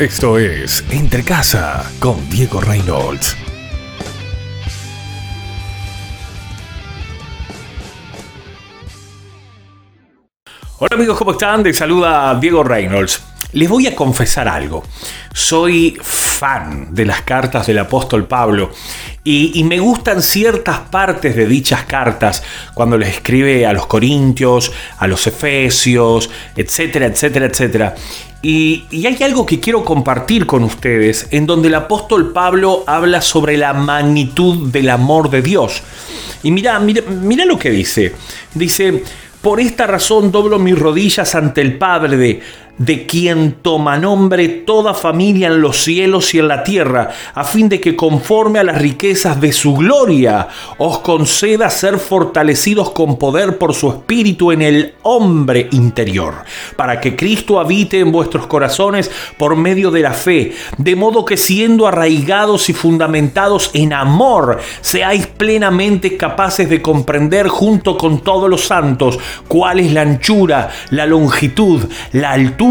Esto es Entre Casa con Diego Reynolds. Hola amigos, ¿cómo están? Les saluda Diego Reynolds. Les voy a confesar algo. Soy fan de las cartas del apóstol Pablo y, me gustan ciertas partes de dichas cartas cuando les escribe a los corintios, a los efesios, etcétera, etcétera, etcétera. Y, hay algo que quiero compartir con ustedes en donde el apóstol Pablo habla sobre la magnitud del amor de Dios. Y mira, mira, mira lo que dice. Dice, por esta razón doblo mis rodillas ante el Padre de de quien toma nombre toda familia en los cielos y en la tierra, a fin de que conforme a las riquezas de su gloria os conceda ser fortalecidos con poder por su espíritu en el hombre interior, para que Cristo habite en vuestros corazones por medio de la fe, de modo que siendo arraigados y fundamentados en amor, seáis plenamente capaces de comprender junto con todos los santos cuál es la anchura, la longitud, la altura,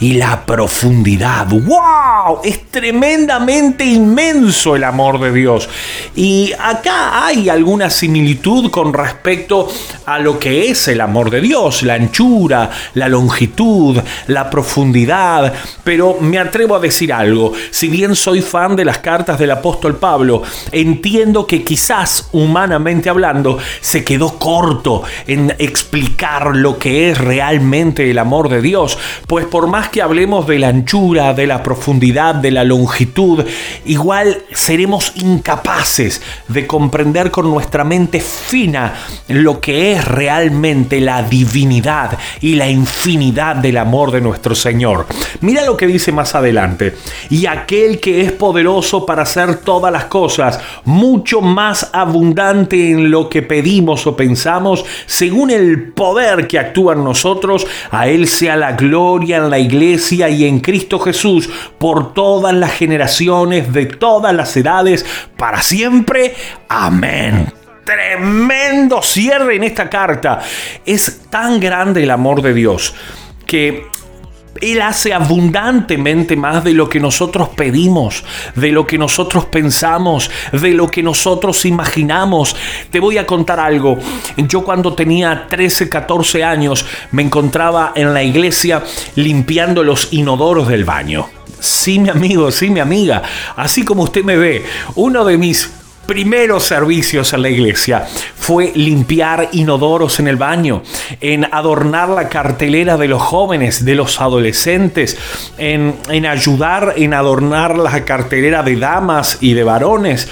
y la profundidad. ¡Wow! Es tremendamente inmenso el amor de Dios. Y acá hay alguna similitud con respecto a lo que es el amor de Dios, la anchura, la longitud, la profundidad. Pero me atrevo a decir algo, si bien soy fan de las cartas del apóstol Pablo, entiendo que quizás humanamente hablando se quedó corto en explicar lo que es realmente el amor de Dios pues por más que hablemos de la anchura, de la profundidad, de la longitud, igual seremos incapaces de comprender con nuestra mente fina lo que es realmente la divinidad y la infinidad del amor de nuestro Señor. Mira lo que dice más adelante. Y aquel que es poderoso para hacer todas las cosas, mucho más abundante en lo que pedimos o pensamos, según el poder que actúa en nosotros, a Él sea la gloria en la iglesia y en Cristo Jesús por todas las generaciones de todas las edades, para siempre. Amén tremendo cierre en esta carta. Es tan grande el amor de Dios que él hace abundantemente más de lo que nosotros pedimos, de lo que nosotros pensamos, de lo que nosotros imaginamos. Te voy a contar algo. Yo cuando tenía 13, 14 años me encontraba en la iglesia limpiando los inodoros del baño. Sí, mi amigo, sí, mi amiga. Así como usted me ve, uno de mis primeros servicios en la iglesia fue limpiar inodoros en el baño, en adornar la cartelera de los jóvenes, de los adolescentes, en, en ayudar en adornar la cartelera de damas y de varones.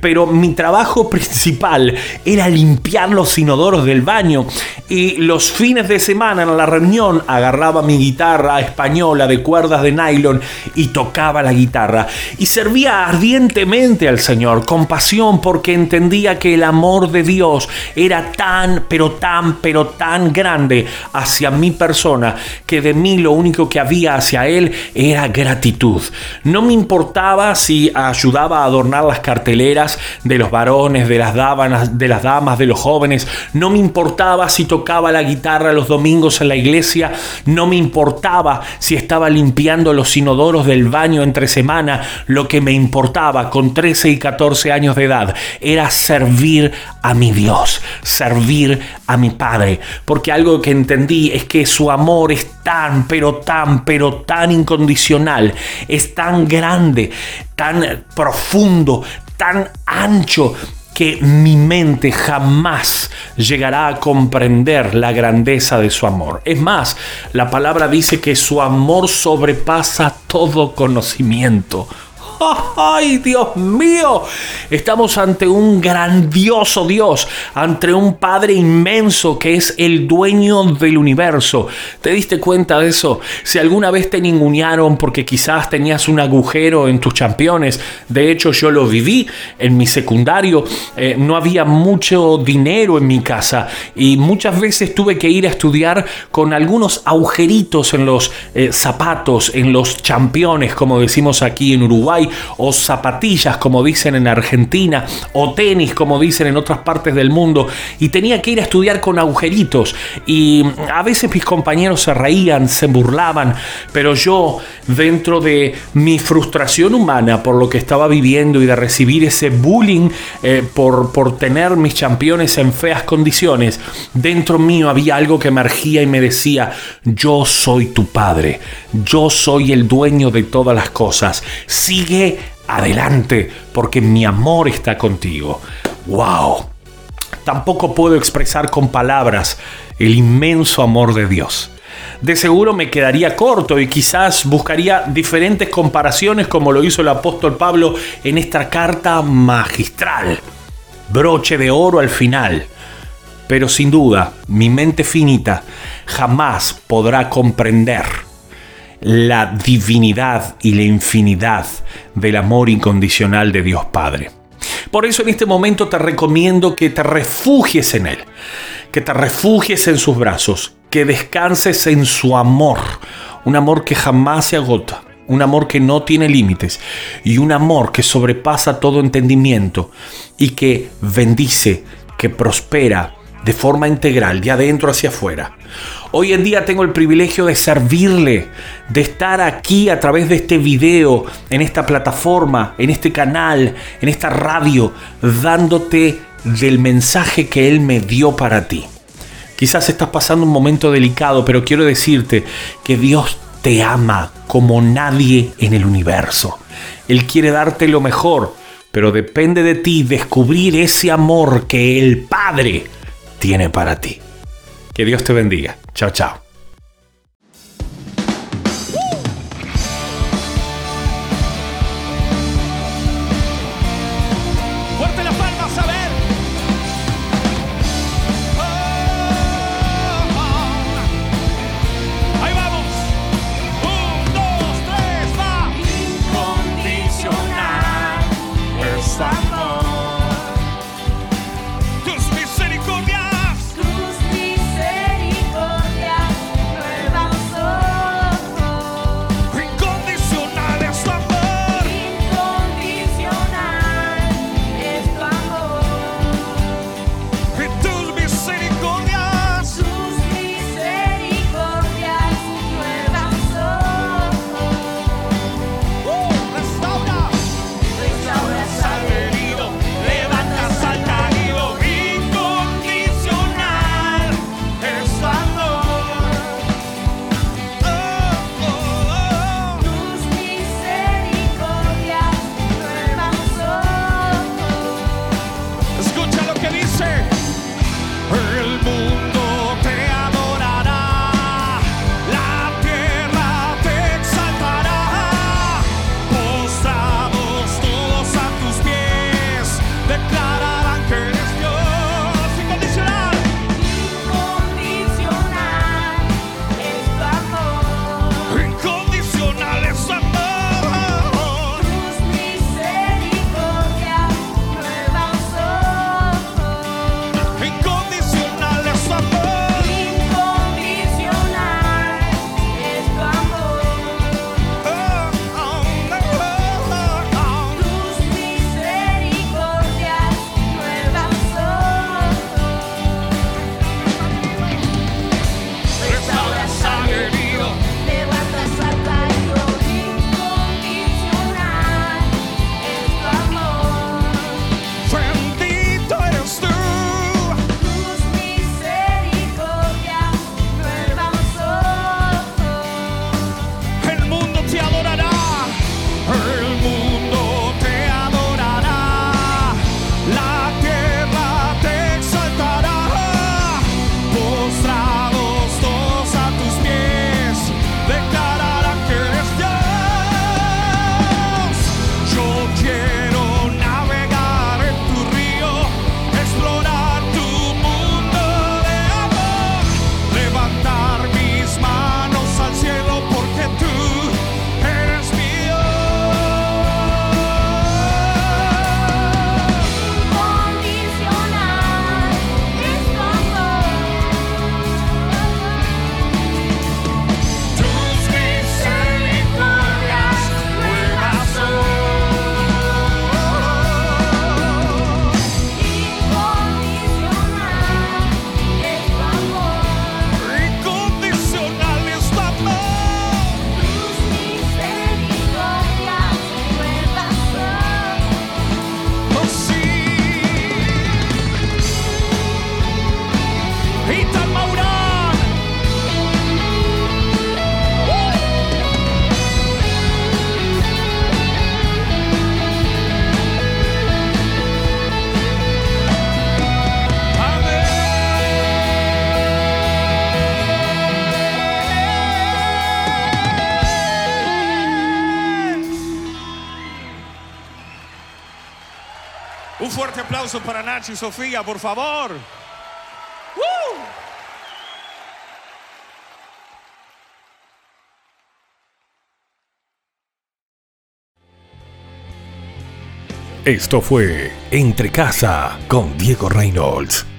Pero mi trabajo principal era limpiar los inodoros del baño y los fines de semana en la reunión agarraba mi guitarra española de cuerdas de nylon y tocaba la guitarra y servía ardientemente al Señor con pasión porque entendía que el amor de Dios era tan, pero tan, pero tan grande hacia mi persona que de mí lo único que había hacia él era gratitud. No me importaba si ayudaba a adornar las carteleras de los varones, de las de las damas, de los jóvenes. No me importaba si tocaba la guitarra los domingos en la iglesia. No me importaba si estaba limpiando los inodoros del baño entre semana. Lo que me importaba con 13 y 14 años de edad era servir a mi Dios, servir a mi Padre. Porque algo que entendí es que su amor es tan, pero tan, pero tan incondicional, es tan grande, tan profundo, tan ancho, que mi mente jamás llegará a comprender la grandeza de su amor. Es más, la palabra dice que su amor sobrepasa todo conocimiento. ¡Ay, Dios mío! Estamos ante un grandioso Dios, ante un Padre inmenso que es el dueño del universo. ¿Te diste cuenta de eso? Si alguna vez te ningunearon porque quizás tenías un agujero en tus championes, de hecho yo lo viví en mi secundario, eh, no había mucho dinero en mi casa y muchas veces tuve que ir a estudiar con algunos agujeritos en los eh, zapatos, en los championes, como decimos aquí en Uruguay, o zapatillas como dicen en Argentina, o tenis como dicen en otras partes del mundo, y tenía que ir a estudiar con agujeritos. Y a veces mis compañeros se reían, se burlaban, pero yo, dentro de mi frustración humana por lo que estaba viviendo y de recibir ese bullying eh, por, por tener mis championes en feas condiciones, dentro mío había algo que emergía y me decía, yo soy tu padre, yo soy el dueño de todas las cosas, sigue adelante porque mi amor está contigo. ¡Wow! Tampoco puedo expresar con palabras el inmenso amor de Dios. De seguro me quedaría corto y quizás buscaría diferentes comparaciones como lo hizo el apóstol Pablo en esta carta magistral. Broche de oro al final. Pero sin duda, mi mente finita jamás podrá comprender la divinidad y la infinidad del amor incondicional de Dios Padre. Por eso en este momento te recomiendo que te refugies en Él, que te refugies en sus brazos, que descanses en su amor, un amor que jamás se agota, un amor que no tiene límites y un amor que sobrepasa todo entendimiento y que bendice, que prospera de forma integral, de adentro hacia afuera. Hoy en día tengo el privilegio de servirle, de estar aquí a través de este video, en esta plataforma, en este canal, en esta radio, dándote del mensaje que Él me dio para ti. Quizás estás pasando un momento delicado, pero quiero decirte que Dios te ama como nadie en el universo. Él quiere darte lo mejor, pero depende de ti descubrir ese amor que el Padre tiene para ti. Que Dios te bendiga. Chao, chao. Fuerte aplauso para Nacho y Sofía, por favor. Esto fue Entre Casa con Diego Reynolds.